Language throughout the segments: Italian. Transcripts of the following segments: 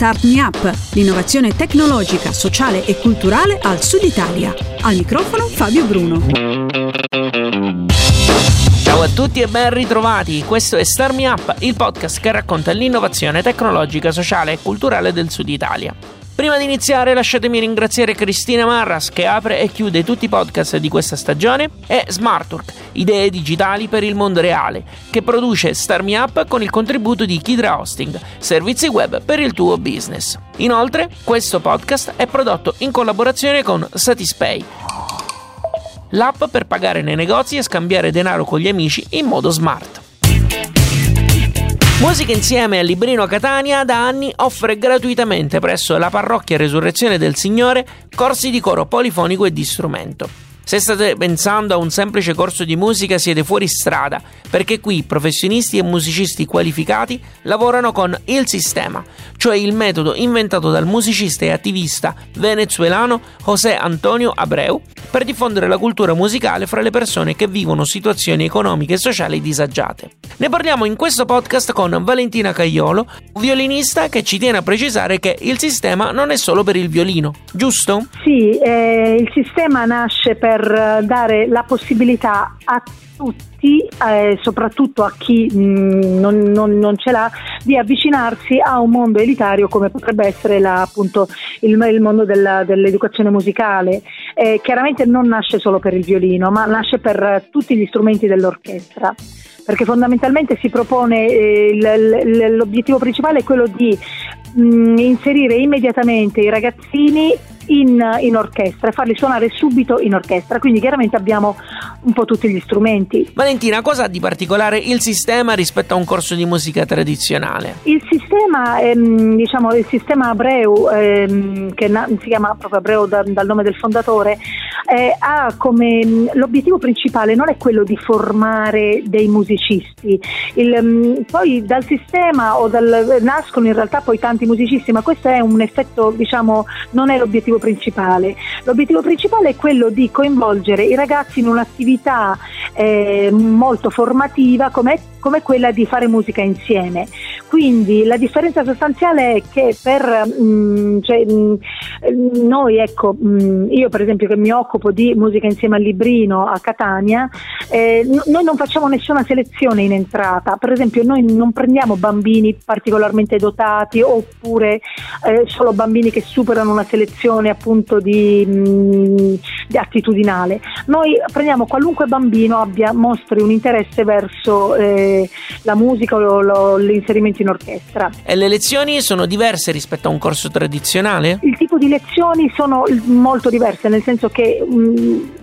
Start Me Up, l'innovazione tecnologica, sociale e culturale al Sud Italia. Al microfono Fabio Bruno. Ciao a tutti e ben ritrovati. Questo è Start Me Up, il podcast che racconta l'innovazione tecnologica, sociale e culturale del Sud Italia. Prima di iniziare lasciatemi ringraziare Cristina Marras che apre e chiude tutti i podcast di questa stagione e Smartwork, idee digitali per il mondo reale, che produce Star Me Up con il contributo di Kidra Hosting, servizi web per il tuo business. Inoltre, questo podcast è prodotto in collaborazione con Satispay, l'app per pagare nei negozi e scambiare denaro con gli amici in modo smart. Musica insieme a Librino Catania da anni offre gratuitamente presso la parrocchia Resurrezione del Signore corsi di coro polifonico e di strumento. Se state pensando a un semplice corso di musica siete fuori strada, perché qui professionisti e musicisti qualificati lavorano con il sistema, cioè il metodo inventato dal musicista e attivista venezuelano José Antonio Abreu per diffondere la cultura musicale fra le persone che vivono situazioni economiche e sociali disagiate. Ne parliamo in questo podcast con Valentina Cagliolo, violinista che ci tiene a precisare che il sistema non è solo per il violino, giusto? Sì, eh, il sistema nasce per per dare la possibilità a tutti, eh, soprattutto a chi mh, mm, non, non, non, ce l'ha, di avvicinarsi a un mondo elitario come potrebbe essere la, appunto, il, il, mondo della, dell'educazione musicale. Eh, chiaramente non nasce solo per il violino, ma nasce per tutti gli strumenti dell'orchestra perché fondamentalmente si propone eh, l'obiettivo principale è quello di mh, mm, inserire immediatamente i ragazzini in, in, orchestra e farli suonare subito in orchestra. Quindi chiaramente abbiamo un po' tutti gli strumenti. Valentina, cosa ha di particolare il sistema rispetto a un corso di musica tradizionale? Il sistema, ehm, diciamo, il sistema Abreu, ehm, che na- si chiama proprio Abreu da- dal nome del fondatore, eh, ha come mm, l'obiettivo principale non è quello di formare dei musicisti. Il, mm, poi dal sistema o dal, nascono in realtà poi tanti musicisti, ma questo è un effetto, diciamo, non è l'obiettivo principale. L'obiettivo principale è quello di coinvolgere i ragazzi in un'attività eh, molto formativa come, come, quella di fare musica insieme. Quindi la differenza sostanziale è che per mh, mm, cioè, mh, mm, noi, ecco, mh, mm, io per esempio che mi occupo di musica insieme al Librino a Catania, eh, n- noi non facciamo nessuna selezione in entrata. Per esempio noi non prendiamo bambini particolarmente dotati oppure eh, solo bambini che superano una selezione appunto di, di attitudinale. Noi prendiamo qualunque bambino abbia, mostri un interesse verso eh, la musica o lo, l'inserimento in orchestra. E le lezioni sono diverse rispetto a un corso tradizionale? Il tipo di lezioni sono molto diverse, nel senso che mh,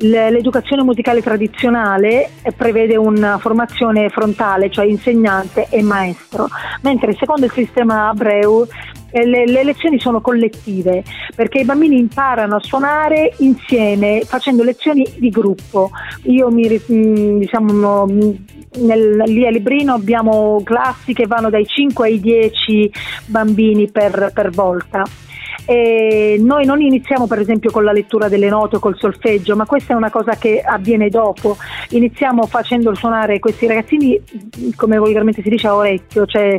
L'educazione musicale tradizionale prevede una formazione frontale, cioè insegnante e maestro, mentre secondo il sistema Abreu eh, le, le, lezioni sono collettive perché i bambini imparano a suonare insieme facendo lezioni di gruppo. Io mi mm, diciamo nel, lì a Librino abbiamo classi che vanno dai 5 ai 10 bambini per, per volta. E noi non iniziamo per esempio con la lettura delle note o col solfeggio, ma questa è una cosa che avviene dopo. Iniziamo facendo suonare questi ragazzini, come volgarmente si dice, a orecchio, cioè,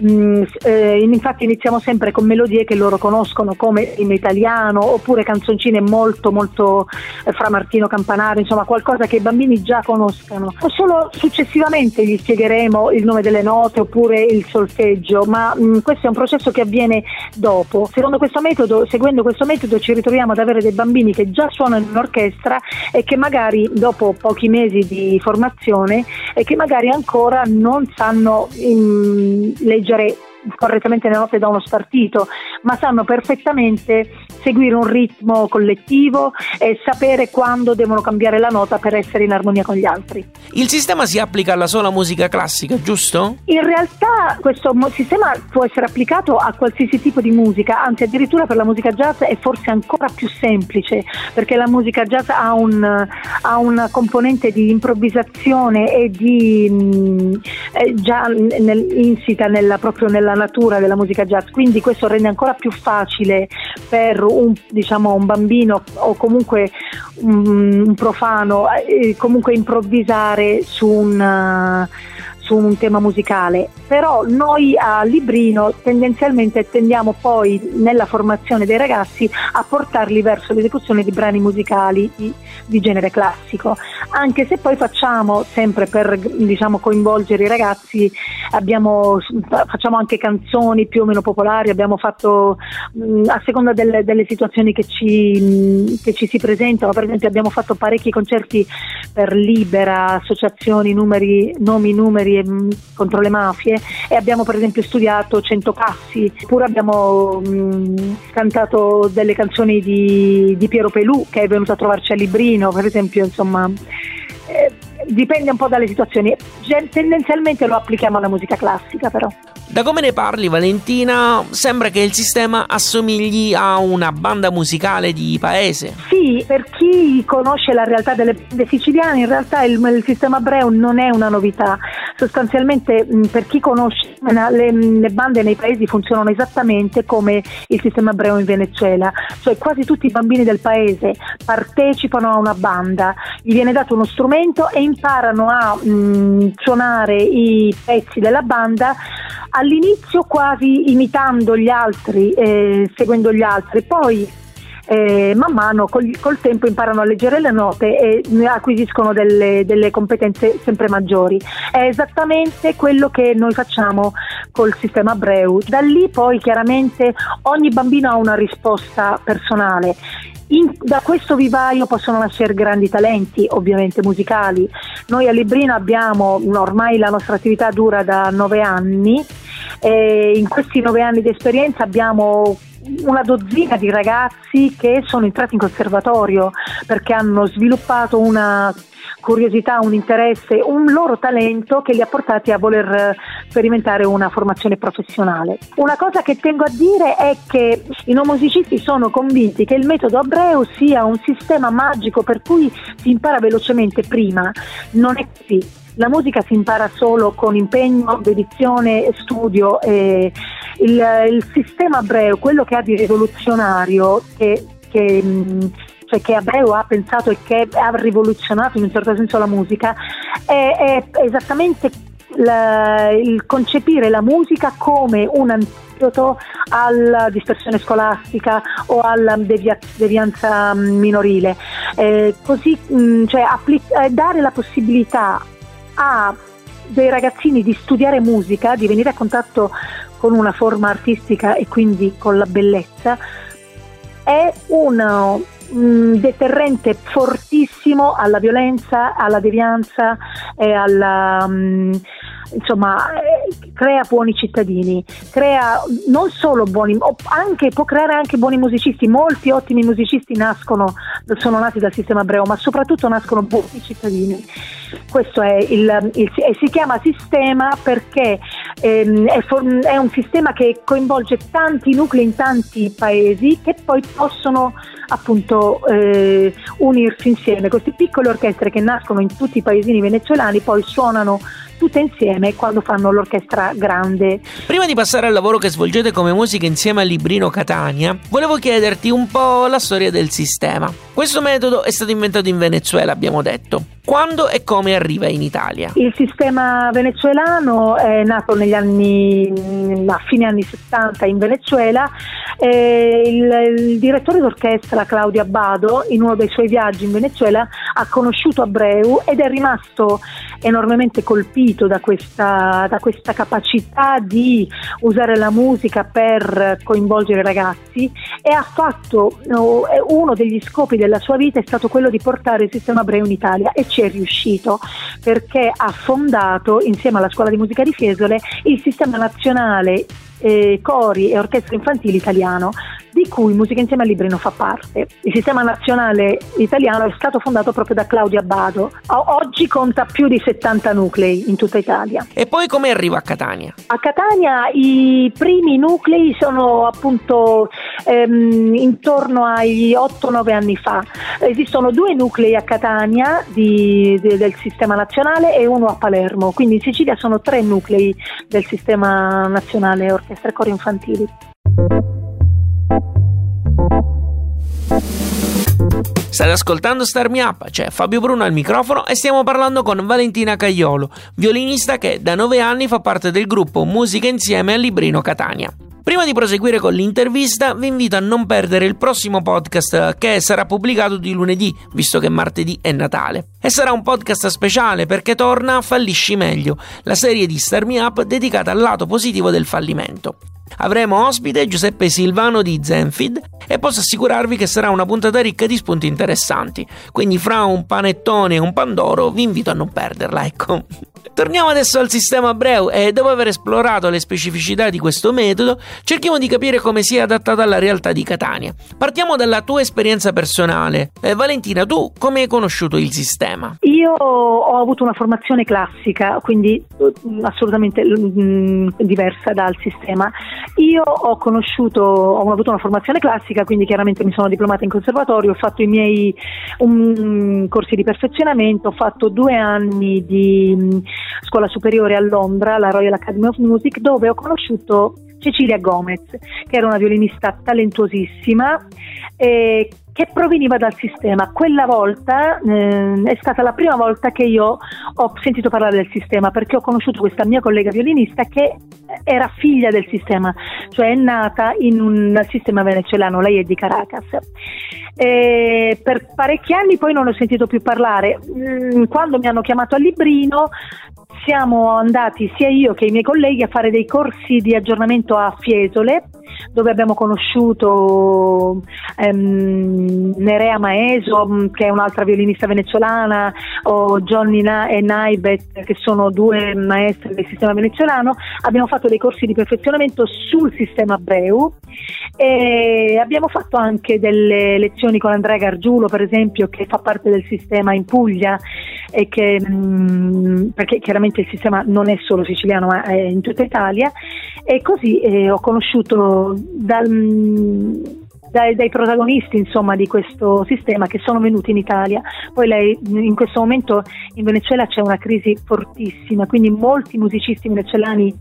mh, mm, eh, infatti iniziamo sempre con melodie che loro conoscono come in italiano oppure canzoncine molto molto eh, fra Martino Campanaro, insomma qualcosa che i bambini già conoscano. Solo successivamente gli spiegheremo il nome delle note oppure il solfeggio, ma mh, mm, questo è un processo che avviene dopo. Secondo questo metodo seguendo questo metodo ci ritroviamo ad avere dei bambini che già suonano in orchestra e che magari dopo pochi mesi di formazione e che magari ancora non sanno in, leggere correttamente le note da uno spartito, ma sanno perfettamente seguire un ritmo collettivo e sapere quando devono cambiare la nota per essere in armonia con gli altri. Il sistema si applica alla sola musica classica, giusto? In realtà questo sistema può essere applicato a qualsiasi tipo di musica, anzi addirittura per la musica jazz è forse ancora più semplice, perché la musica jazz ha, un, ha una componente di improvvisazione e di mh, eh, già nel, insita nella, proprio nella natura della musica jazz, quindi questo rende ancora più facile per un, diciamo, un bambino o comunque un, un profano eh, comunque improvvisare su un su un tema musicale, però noi a Librino tendenzialmente tendiamo poi nella formazione dei ragazzi a portarli verso l'esecuzione di brani musicali di, di genere classico, anche se poi facciamo sempre per diciamo, coinvolgere i ragazzi, abbiamo, facciamo anche canzoni più o meno popolari, abbiamo fatto mh, a seconda delle, delle situazioni che ci, mh, che ci si presentano, per esempio abbiamo fatto parecchi concerti per Libera, associazioni, numeri, nomi, numeri e, mh, contro le mafie e abbiamo per esempio studiato Cento Passi, oppure abbiamo mh, cantato delle canzoni di, di, Piero Pelù che è venuto a trovarci a Librino, per esempio, insomma. Eh, dipende un po' dalle situazioni. Tendenzialmente lo applichiamo alla musica classica, però. Da come ne parli, Valentina, sembra che il sistema assomigli a una banda musicale di paese. Sì, per chi conosce la realtà delle bande siciliane, in realtà il, il sistema Breu non è una novità. Sostanzialmente, per chi conosce le, le, bande nei paesi funzionano esattamente come il sistema Breu in Venezuela, cioè quasi tutti i bambini del paese partecipano a una banda, gli viene dato uno strumento e imparano a mh, suonare i pezzi della banda all'inizio quasi imitando gli altri, eh, seguendo gli altri, poi eh, man mano col, col, tempo imparano a leggere le note e acquisiscono delle, delle, competenze sempre maggiori. È esattamente quello che noi facciamo col sistema Breu. Da lì poi chiaramente ogni bambino ha una risposta personale. In, da questo vivaio possono nascere grandi talenti, ovviamente musicali. Noi a Librino abbiamo, ormai la nostra attività dura da nove anni, e in questi nove anni di esperienza abbiamo una dozzina di ragazzi che sono entrati in conservatorio perché hanno sviluppato una curiosità, un interesse, un loro talento che li ha portati a voler sperimentare una formazione professionale. Una cosa che tengo a dire è che i non musicisti sono convinti che il metodo Abreu sia un sistema magico per cui si impara velocemente prima. Non è così. La musica si impara solo con impegno, dedizione, studio. E il, il sistema Abreu, quello che ha di rivoluzionario, che, che cioè che Abreu ha pensato e che ha rivoluzionato in un certo senso la musica, è, è esattamente la, il concepire la musica come un antidoto alla dispersione scolastica o alla devia, devianza minorile. Eh, così, cioè, applic- eh, dare la possibilità a dei ragazzini di studiare musica, di venire a contatto con una forma artistica e quindi con la bellezza, è un mh, deterrente fortissimo alla violenza, alla devianza e alla... Mh, insomma, eh, crea buoni cittadini, crea non solo buoni, anche, può creare anche buoni musicisti, molti ottimi musicisti nascono, sono nati dal sistema Breo, ma soprattutto nascono buoni cittadini. Questo è il, il e si chiama sistema perché ehm, è, è un sistema che coinvolge tanti nuclei in tanti paesi che poi possono appunto eh, unirsi insieme. Queste piccole orchestre che nascono in tutti i paesini venezuelani poi suonano tutte insieme quando fanno l'orchestra grande. Prima di passare al lavoro che svolgete come musica insieme a Librino Catania, volevo chiederti un po' la storia del sistema. Questo metodo è stato inventato in Venezuela, abbiamo detto. Quando e come arriva in Italia? Il sistema venezuelano è nato negli anni, a fine anni 70 in Venezuela. Il, il, direttore d'orchestra Claudio Abbado, in uno dei suoi viaggi in Venezuela, ha conosciuto Abreu ed è rimasto enormemente colpito da questa, da questa capacità di usare la musica per coinvolgere i ragazzi e ha fatto uno degli scopi della sua vita è stato quello di portare il sistema Abreu in Italia e ci è riuscito perché ha fondato insieme alla scuola di musica di Fiesole il sistema nazionale eh, cori e orchestra infantili italiano di cui Musica Insieme a Librino fa parte. Il sistema nazionale italiano è stato fondato proprio da Claudio Abbado. oggi conta più di 70 nuclei in tutta Italia. E poi come arriva a Catania? A Catania i primi nuclei sono appunto ehm, intorno ai 8-9 anni fa. Esistono due nuclei a Catania di, di, del sistema nazionale e uno a Palermo, quindi in Sicilia sono tre nuclei del sistema nazionale orchestra e cori infantili. State ascoltando Star Me Up, c'è Fabio Bruno al microfono e stiamo parlando con Valentina Cagliolo, violinista che da nove anni fa parte del gruppo Musica Insieme a Librino Catania. Prima di proseguire con l'intervista, vi invito a non perdere il prossimo podcast che sarà pubblicato di lunedì, visto che martedì è Natale. E sarà un podcast speciale perché torna Fallisci meglio, la serie di Star Me Up dedicata al lato positivo del fallimento. Avremo ospite Giuseppe Silvano di Zenfid e posso assicurarvi che sarà una puntata ricca di spunti interessanti. Quindi fra un panettone e un pandoro vi invito a non perderla, ecco. Torniamo adesso al sistema Breu e dopo aver esplorato le specificità di questo metodo, cerchiamo di capire come sia adattato alla realtà di Catania. Partiamo dalla tua esperienza personale. Eh, Valentina, tu come hai conosciuto il sistema? Io ho avuto una formazione classica, quindi mm, assolutamente mm, diversa dal sistema. Io ho conosciuto, ho avuto una formazione classica, quindi chiaramente mi sono diplomata in conservatorio, ho fatto i miei um, corsi di perfezionamento, ho fatto due anni di um, scuola superiore a Londra, la Royal Academy of Music, dove ho conosciuto Cecilia Gomez, che era una violinista talentuosissima eh, che proveniva dal sistema. Quella volta eh, è stata la prima volta che io ho sentito parlare del sistema perché ho conosciuto questa mia collega violinista che era figlia del sistema, cioè è nata in un sistema venezuelano, lei è di Caracas. E per parecchi anni poi non ho sentito più parlare. Mm, quando mi hanno chiamato a Librino siamo andati sia io che i miei colleghi a fare dei corsi di aggiornamento a Fiesole dove abbiamo conosciuto ehm, Nerea Maeso, mm, che è un'altra violinista venezuelana, o Johnny Na- e Naibet, che sono due maestri del sistema venezuelano. Abbiamo fatto dei corsi di perfezionamento sul sistema Breu e abbiamo fatto anche delle lezioni con Andrea Gargiulo, per esempio, che fa parte del sistema in Puglia e che, mh, mm, perché chiaramente il sistema non è solo siciliano ma è in tutta Italia e così eh, ho conosciuto dal, dai, dai, protagonisti insomma, di questo sistema che sono venuti in Italia. Poi lei, in questo momento in Venezuela c'è una crisi fortissima, quindi molti musicisti venezuelani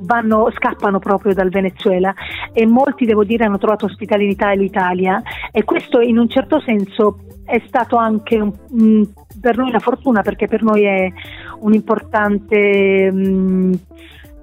vanno, scappano proprio dal Venezuela e molti, devo dire, hanno trovato ospitalità in Italia. E questo in un certo senso è stato anche un, per noi una fortuna perché per noi è un importante... Um,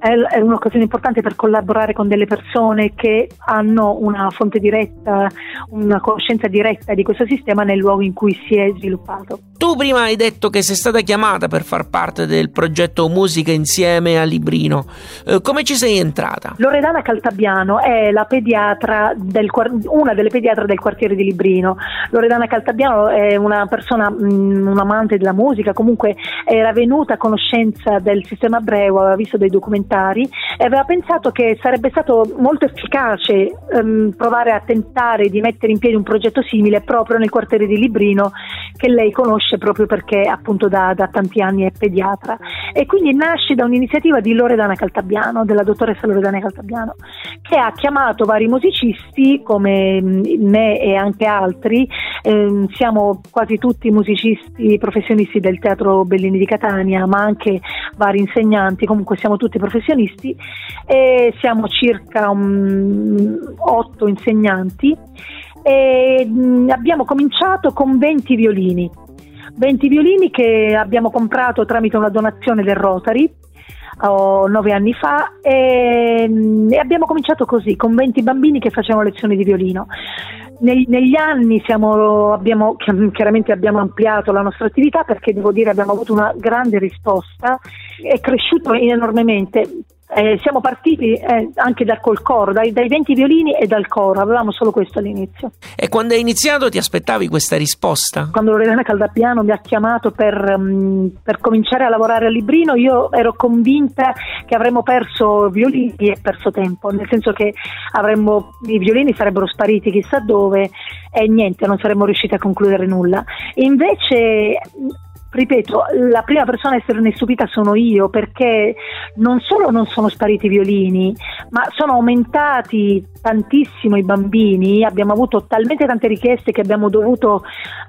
è un'occasione importante per collaborare con delle persone che hanno una fonte diretta, una conoscenza diretta di questo sistema nel luogo in cui si è sviluppato. Tu prima hai detto che sei stata chiamata per far parte del progetto Musica insieme a Librino. Eh, come ci sei entrata? Loredana Caltabiano è la pediatra del, una delle pediatre del quartiere di Librino. Loredana Caltabiano è una persona, mm, un amante della musica, comunque era venuta a conoscenza del sistema Breu, aveva visto dei documentari e aveva pensato che sarebbe stato molto efficace um, provare a tentare di mettere in piedi un progetto simile proprio nel quartiere di Librino che lei conosce proprio perché appunto da, da, tanti anni è pediatra. E quindi nasce da un'iniziativa di Loredana Caltabiano, della dottoressa Loredana Caltabiano, che ha chiamato vari musicisti come mm, me e anche altri, eh, siamo quasi tutti musicisti professionisti del Teatro Bellini di Catania, ma anche vari insegnanti, comunque siamo tutti professionisti e siamo circa um, otto insegnanti e mm, abbiamo cominciato con 20 violini. 20 violini che abbiamo comprato tramite una donazione del Rotary oh, nove anni fa e, e, abbiamo cominciato così con 20 bambini che facevano lezioni di violino. Negli, anni siamo, abbiamo, chiaramente abbiamo ampliato la nostra attività perché devo dire abbiamo avuto una grande risposta, è cresciuto enormemente eh, siamo partiti eh, anche dal col coro, dai, dai 20 violini e dal coro, avevamo solo questo all'inizio. E quando hai iniziato ti aspettavi questa risposta? Quando Loredana Caldapiano mi ha chiamato per, um, per cominciare a lavorare a Librino, io ero convinta che avremmo perso violini e perso tempo, nel senso che avremmo, i violini sarebbero spariti chissà dove e niente, non saremmo riusciti a concludere nulla. Invece ripeto, la prima persona a esserne stupita sono io perché non solo non sono spariti i violini, ma sono aumentati tantissimo i bambini, abbiamo avuto talmente tante richieste che abbiamo dovuto,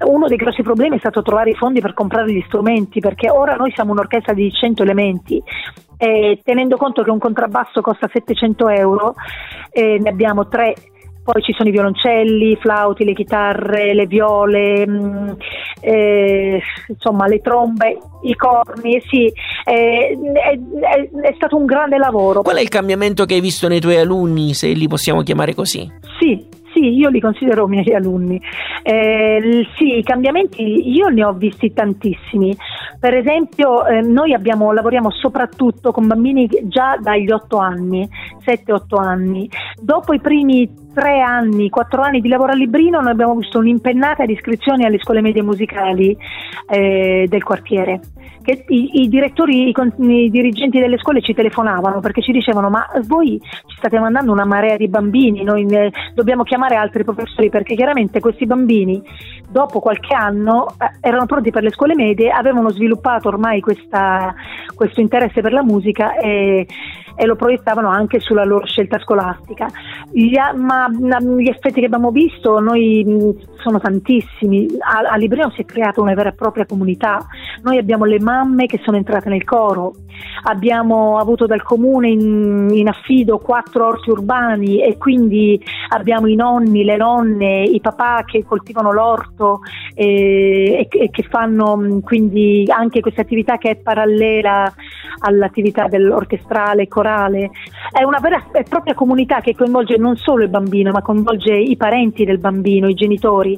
uno dei grossi problemi è stato trovare i fondi per comprare gli strumenti perché ora noi siamo un'orchestra di 100 elementi e tenendo conto che un contrabbasso costa 700 euro, eh, ne abbiamo tre poi ci sono i violoncelli, i flauti, le chitarre, le viole, mh, mm, eh, insomma le trombe, i corni, sì, eh, è, è, è, stato un grande lavoro. Qual è il cambiamento che hai visto nei tuoi alunni, se li possiamo chiamare così? Sì, sì, io li considero miei alunni. Eh, sì, i cambiamenti io ne ho visti tantissimi. Per esempio, eh, noi abbiamo, lavoriamo soprattutto con bambini già dagli 8 anni, 7-8 anni. Dopo i primi tre anni, quattro anni di lavoro a Librino, noi abbiamo visto un'impennata di iscrizioni alle scuole medie musicali eh, del quartiere. Che i, i direttori, i, i, dirigenti delle scuole ci telefonavano perché ci dicevano: Ma voi ci state mandando una marea di bambini, noi ne, dobbiamo chiamare altri professori perché chiaramente questi bambini, dopo qualche anno, eh, erano pronti per le scuole medie, avevano sviluppato ormai questa, questo interesse per la musica e e lo proiettavano anche sulla loro scelta scolastica. Gli, ma gli effetti che abbiamo visto noi sono tantissimi. A, a Librino si è creata una vera e propria comunità. Noi abbiamo le mamme che sono entrate nel coro, abbiamo avuto dal comune in, in affido quattro orti urbani e quindi abbiamo i nonni, le nonne, i papà che coltivano l'orto e, e, e che fanno quindi anche questa attività che è parallela all'attività dell'orchestrale, corale. È una vera e propria comunità che coinvolge non solo il bambino, ma coinvolge i parenti del bambino, i genitori.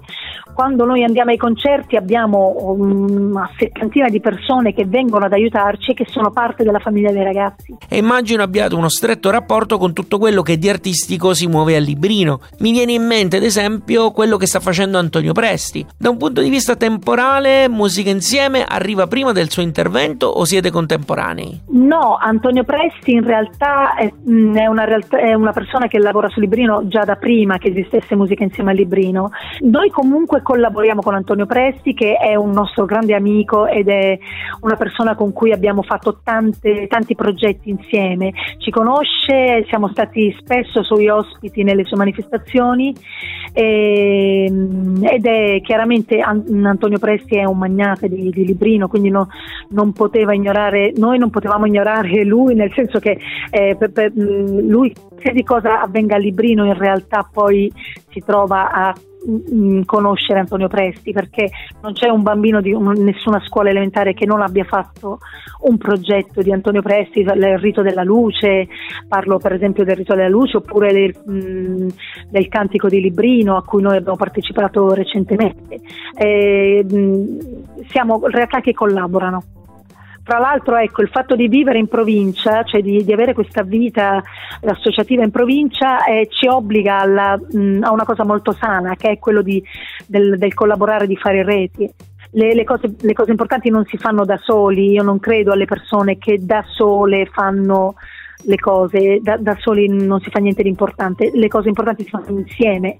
Quando noi andiamo ai concerti abbiamo una settantina di persone che vengono ad aiutarci e che sono parte della famiglia dei ragazzi. E immagino abbiate uno stretto rapporto con tutto quello che di artistico si muove a Librino. Mi viene in mente, ad esempio, quello che sta facendo Antonio Presti. Da un punto di vista temporale, Musica Insieme arriva prima del suo intervento o siete contemporanei? No, Antonio Presti in realtà è, mm, è, una, realtà, è una persona che lavora su Librino già da prima che esistesse Musica Insieme a Librino. Noi comunque collaboriamo con Antonio Presti che è un nostro grande amico ed è una persona con cui abbiamo fatto tante, tanti progetti insieme. Ci conosce, siamo stati spesso suoi ospiti nelle sue manifestazioni e, ed è chiaramente Antonio Presti è un magnate di, di Librino, quindi no, non poteva ignorare, noi non potevamo ignorare lui, nel senso che eh, per, per, lui, qualsiasi cosa avvenga a Librino in realtà poi si trova a conoscere Antonio Presti perché non c'è un bambino di un, nessuna scuola elementare che non abbia fatto un progetto di Antonio Presti, il rito della luce, parlo per esempio del rito della luce oppure del, mh, del cantico di Librino a cui noi abbiamo partecipato recentemente. Eh, mh, siamo realtà che collaborano. Tra l'altro, ecco, il fatto di vivere in provincia, cioè di, di avere questa vita associativa in provincia, eh, ci obbliga alla, mh, a una cosa molto sana, che è quello di, del, del collaborare, di fare reti. Le, le, cose, le, cose, importanti non si fanno da soli, io non credo alle persone che da sole fanno le cose, da, da, soli non si fa niente di importante, le cose importanti si fanno insieme.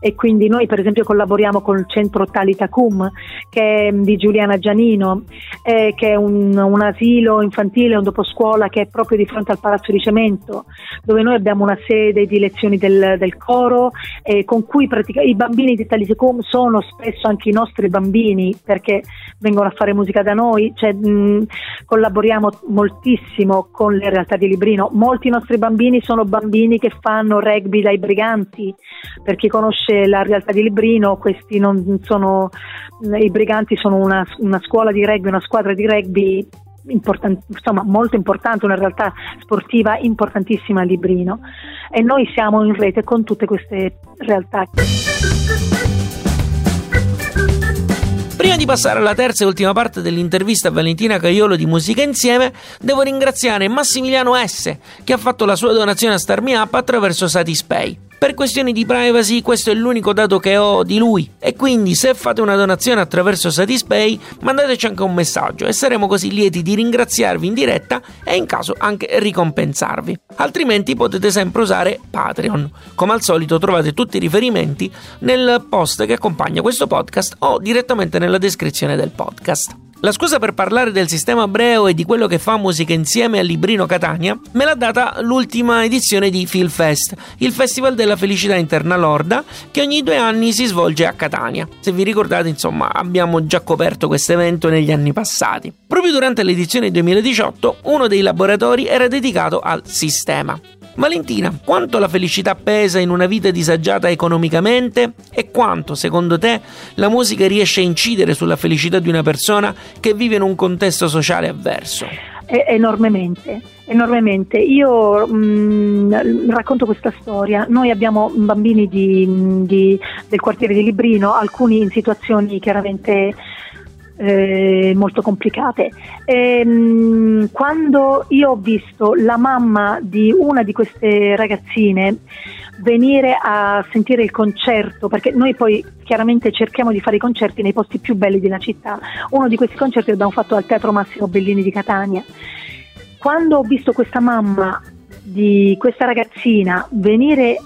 E quindi noi per esempio collaboriamo con il centro Talitacum che è di Giuliana Gianino, eh, che è un, un, asilo infantile, un doposcuola che è proprio di fronte al Palazzo di Cemento, dove noi abbiamo una sede di lezioni del, del coro eh, con cui pratica- i bambini di Talitacum sono spesso anche i nostri bambini perché vengono a fare musica da noi, cioè, mh, collaboriamo moltissimo con le realtà di Librino molti nostri bambini sono bambini che fanno rugby dai briganti, per chi conosce la realtà di Librino, sono, i briganti sono una, una scuola di rugby, una squadra di rugby Important, insomma, molto importante, una realtà sportiva importantissima a Librino e noi siamo in rete con tutte queste realtà. Di passare alla terza e ultima parte dell'intervista a Valentina Caiolo di Musica Insieme, devo ringraziare Massimiliano S, che ha fatto la sua donazione a Starmi Up attraverso Satispay. Per questioni di privacy questo è l'unico dato che ho di lui e quindi se fate una donazione attraverso Satispay mandateci anche un messaggio e saremo così lieti di ringraziarvi in diretta e in caso anche ricompensarvi. Altrimenti potete sempre usare Patreon. Come al solito trovate tutti i riferimenti nel post che accompagna questo podcast o direttamente nella descrizione del podcast. La scusa per parlare del sistema ebreo e di quello che fa musica insieme a Librino Catania me l'ha data l'ultima edizione di Philfest, il festival della felicità interna lorda che ogni due anni si svolge a Catania. Se vi ricordate, insomma, abbiamo già coperto questo evento negli anni passati. Proprio durante l'edizione 2018 uno dei laboratori era dedicato al sistema. Valentina, quanto la felicità pesa in una vita disagiata economicamente e quanto, secondo te, la musica riesce a incidere sulla felicità di una persona che vive in un contesto sociale avverso? Enormemente, enormemente. Io mh, mm, racconto questa storia. Noi abbiamo bambini di, di, del quartiere di Librino, alcuni in situazioni chiaramente eh, molto complicate. E, ehm, quando io ho visto la mamma di una di queste ragazzine venire a sentire il concerto, perché noi poi chiaramente cerchiamo di fare i concerti nei posti più belli della città. Uno di questi concerti l'abbiamo fatto al Teatro Massimo Bellini di Catania. Quando ho visto questa mamma di questa ragazzina venire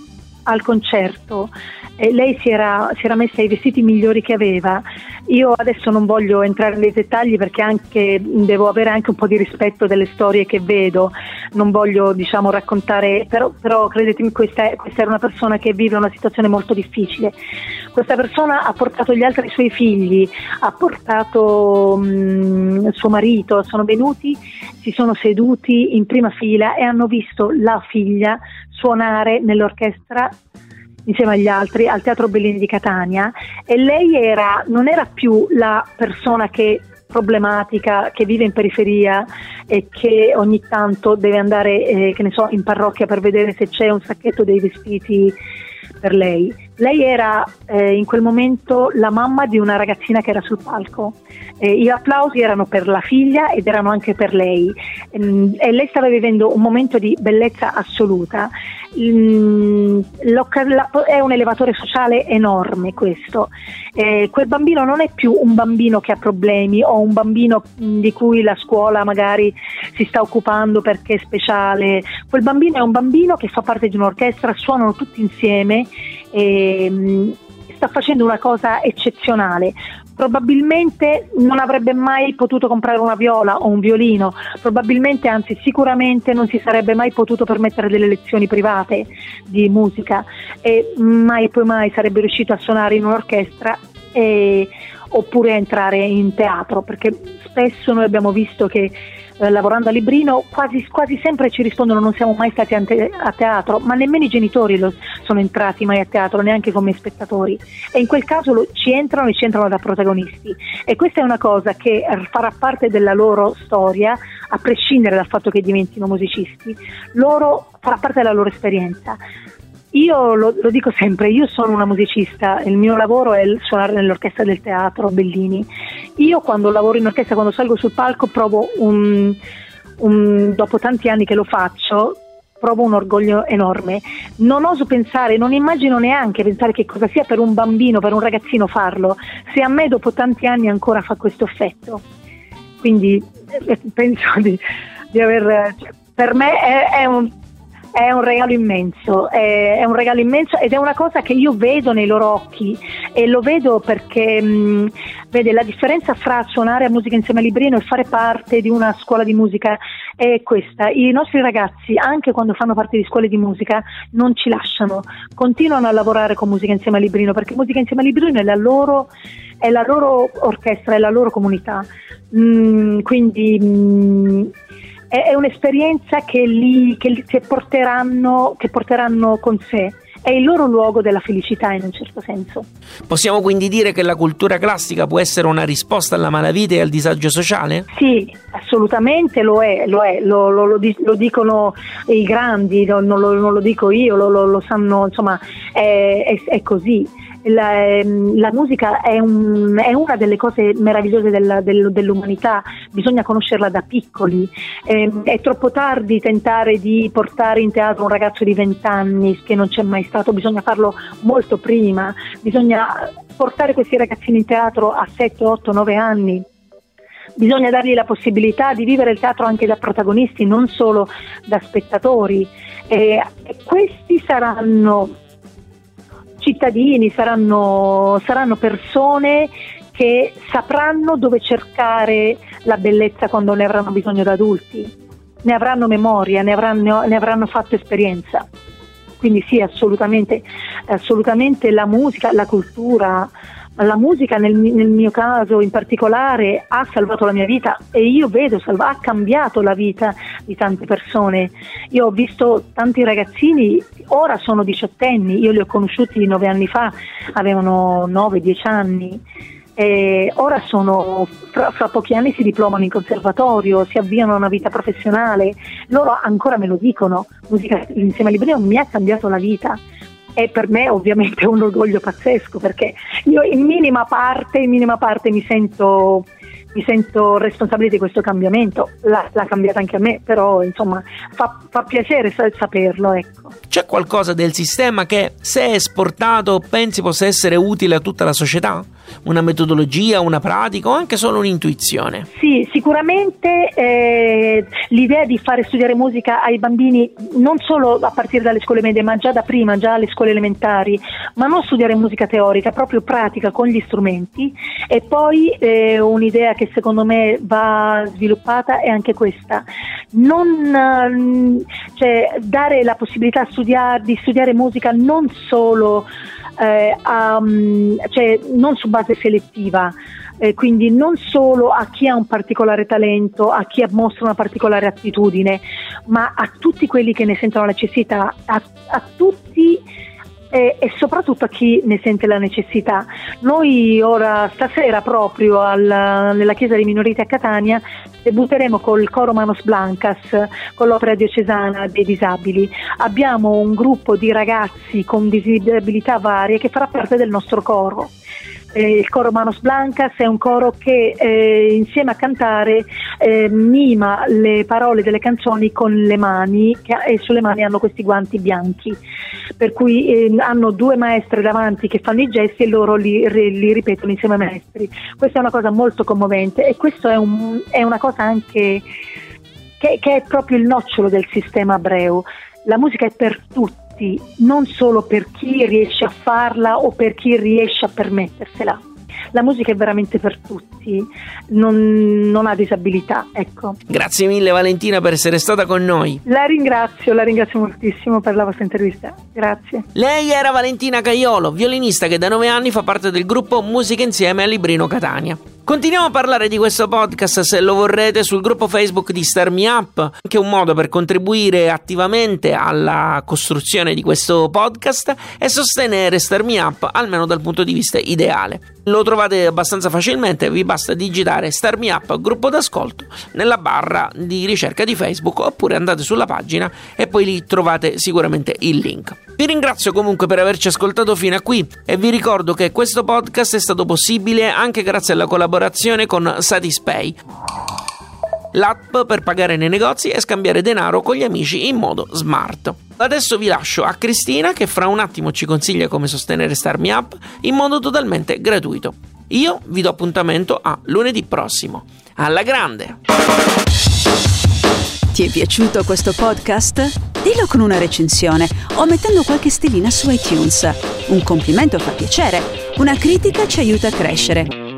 al concerto e lei si era, si era, messa i vestiti migliori che aveva. Io adesso non voglio entrare nei dettagli perché anche, devo avere anche un po' di rispetto delle storie che vedo, non voglio diciamo, raccontare, però, però credetemi questa, questa, era una persona che vive una situazione molto difficile. Questa persona ha portato gli altri suoi figli, ha portato mh, suo marito, sono venuti, si sono seduti in prima fila e hanno visto la figlia suonare nell'orchestra insieme agli altri al Teatro Bellini di Catania e lei era, non era più la persona che problematica che vive in periferia e che ogni tanto deve andare eh, che ne so, in parrocchia per vedere se c'è un sacchetto dei vestiti per lei. Lei era eh, in quel momento la mamma di una ragazzina che era sul palco. Eh, gli applausi erano per la figlia ed erano anche per lei. Mm, e lei stava vivendo un momento di bellezza assoluta. Mm, è un elevatore sociale enorme questo. Eh, quel bambino non è più un bambino che ha problemi o un bambino di cui la scuola magari si sta occupando perché è speciale. Quel bambino è un bambino che fa parte di un'orchestra, suonano tutti insieme e mm, sta facendo una cosa eccezionale. Probabilmente non avrebbe mai potuto comprare una viola o un violino, probabilmente, anzi sicuramente non si sarebbe mai potuto permettere delle lezioni private di musica e mai poi mai sarebbe riuscito a suonare in un'orchestra e, oppure a entrare in teatro, perché spesso noi abbiamo visto che eh, lavorando a Librino quasi, quasi, sempre ci rispondono non siamo mai stati ante- a teatro, ma nemmeno i genitori lo, sono entrati mai a teatro, neanche come spettatori. E in quel caso lo, ci entrano e ci entrano da protagonisti. E questa è una cosa che farà parte della loro storia, a prescindere dal fatto che diventino musicisti. Loro farà parte della loro esperienza. Io lo, lo, dico sempre, io sono una musicista, il mio lavoro è suonare nell'orchestra del teatro Bellini. Io quando lavoro in orchestra, quando salgo sul palco, provo un, un, dopo tanti anni che lo faccio, provo un orgoglio enorme. Non oso pensare, non immagino neanche pensare che cosa sia per un bambino, per un ragazzino farlo, se a me dopo tanti anni ancora fa questo effetto. Quindi eh, penso di, di aver... Cioè, per me è, è un è un regalo immenso, è, è, un regalo immenso ed è una cosa che io vedo nei loro occhi e lo vedo perché mh, vede la differenza fra suonare a musica insieme a Librino e fare parte di una scuola di musica è questa. I nostri ragazzi, anche quando fanno parte di scuole di musica, non ci lasciano, continuano a lavorare con musica insieme a Librino perché musica insieme a Librino è la loro, è la loro orchestra, è la loro comunità. Mm, quindi mh, è, è un'esperienza che, li, che, che, porteranno, che porteranno con sé è il loro luogo della felicità in un certo senso. Possiamo quindi dire che la cultura classica può essere una risposta alla malavita e al disagio sociale? Sì, assolutamente lo è, lo, è, lo, lo, lo dicono i grandi, non lo, non lo dico io, lo, sanno, insomma, è, è, è così la, ehm, la musica è, un, è, una delle cose meravigliose della, del, dell'umanità, bisogna conoscerla da piccoli. Eh, è troppo tardi tentare di portare in teatro un ragazzo di 20 anni che non c'è mai stato, bisogna farlo molto prima, bisogna portare questi ragazzini in teatro a 7, 8, 9 anni bisogna dargli la possibilità di vivere il teatro anche da protagonisti, non solo da spettatori. E questi saranno cittadini, saranno, saranno persone che sapranno dove cercare la bellezza quando ne avranno bisogno da adulti, ne avranno memoria, ne avranno, ne avranno fatto esperienza. Quindi sì, assolutamente, assolutamente la musica, la cultura, la musica nel, nel, mio caso in particolare ha salvato la mia vita e io vedo, salva, ha cambiato la vita di tante persone. Io ho visto tanti ragazzini, ora sono diciottenni, io li ho conosciuti nove anni fa, avevano nove, dieci anni. E ora sono, fra, fra, pochi anni si diplomano in conservatorio, si avviano a una vita professionale, loro ancora me lo dicono, musica insieme a Librino mi ha cambiato la vita e per me ovviamente è un orgoglio pazzesco perché io in minima parte, in minima parte mi sento mi sento responsabile di questo cambiamento, l'ha, l'ha cambiata anche a me, però insomma fa, fa piacere saperlo. Ecco. C'è qualcosa del sistema che se esportato pensi possa essere utile a tutta la società? Una metodologia, una pratica o anche solo un'intuizione? Sì, sicuramente eh, l'idea di fare studiare musica ai bambini non solo a partire dalle scuole medie, ma già da prima, già alle scuole elementari, ma non studiare musica teorica, proprio pratica con gli strumenti e poi eh, un'idea che secondo me va sviluppata è anche questa, non, cioè, dare la possibilità studiare, di studiare musica non solo eh, a, cioè, non su base selettiva, eh, quindi non solo a chi ha un particolare talento, a chi mostra una particolare attitudine, ma a tutti quelli che ne sentono la necessità, a, a tutti e, e, soprattutto a chi ne sente la necessità. Noi ora, stasera proprio al, nella chiesa dei minoriti a Catania, debutteremo col coro Manos Blancas, con l'opera diocesana dei disabili. Abbiamo un gruppo di ragazzi con disabilità varie che farà parte del nostro coro eh, il coro Manos Blancas è un coro che eh, insieme a cantare eh, mima le parole delle canzoni con le mani che, e sulle mani hanno questi guanti bianchi. Per cui eh, hanno due maestre davanti che fanno i gesti e loro li, li, ripetono insieme ai maestri. Questa è una cosa molto commovente e questo è, un, è una cosa anche che, che è proprio il nocciolo del sistema Abreu la musica è per tutti tutti, non solo per chi riesce a farla o per chi riesce a permettersela. La musica è veramente per tutti, non, non, ha disabilità. Ecco. Grazie mille Valentina per essere stata con noi. La ringrazio, la ringrazio moltissimo per la vostra intervista. Grazie. Lei era Valentina Caiolo, violinista che da nove anni fa parte del gruppo Musica Insieme a Librino Catania. Continuiamo a parlare di questo podcast se lo vorrete sul gruppo Facebook di Star Me Up, che è un modo per contribuire attivamente alla costruzione di questo podcast e sostenere Star Me Up almeno dal punto di vista ideale. Lo trovate abbastanza facilmente, vi basta digitare Star Me Up gruppo d'ascolto nella barra di ricerca di Facebook oppure andate sulla pagina e poi lì trovate sicuramente il link. Vi ringrazio comunque per averci ascoltato fino a qui e vi ricordo che questo podcast è stato possibile anche grazie alla collaborazione con Satispay l'app per pagare nei negozi e scambiare denaro con gli amici in modo smart. Adesso vi lascio a Cristina che fra un attimo ci consiglia come sostenere Starmi Up in modo totalmente gratuito. Io vi do appuntamento a lunedì prossimo. Alla grande! Ti è piaciuto questo podcast? Dillo con una recensione o mettendo qualche stellina su iTunes. Un complimento fa piacere, una critica ci aiuta a crescere.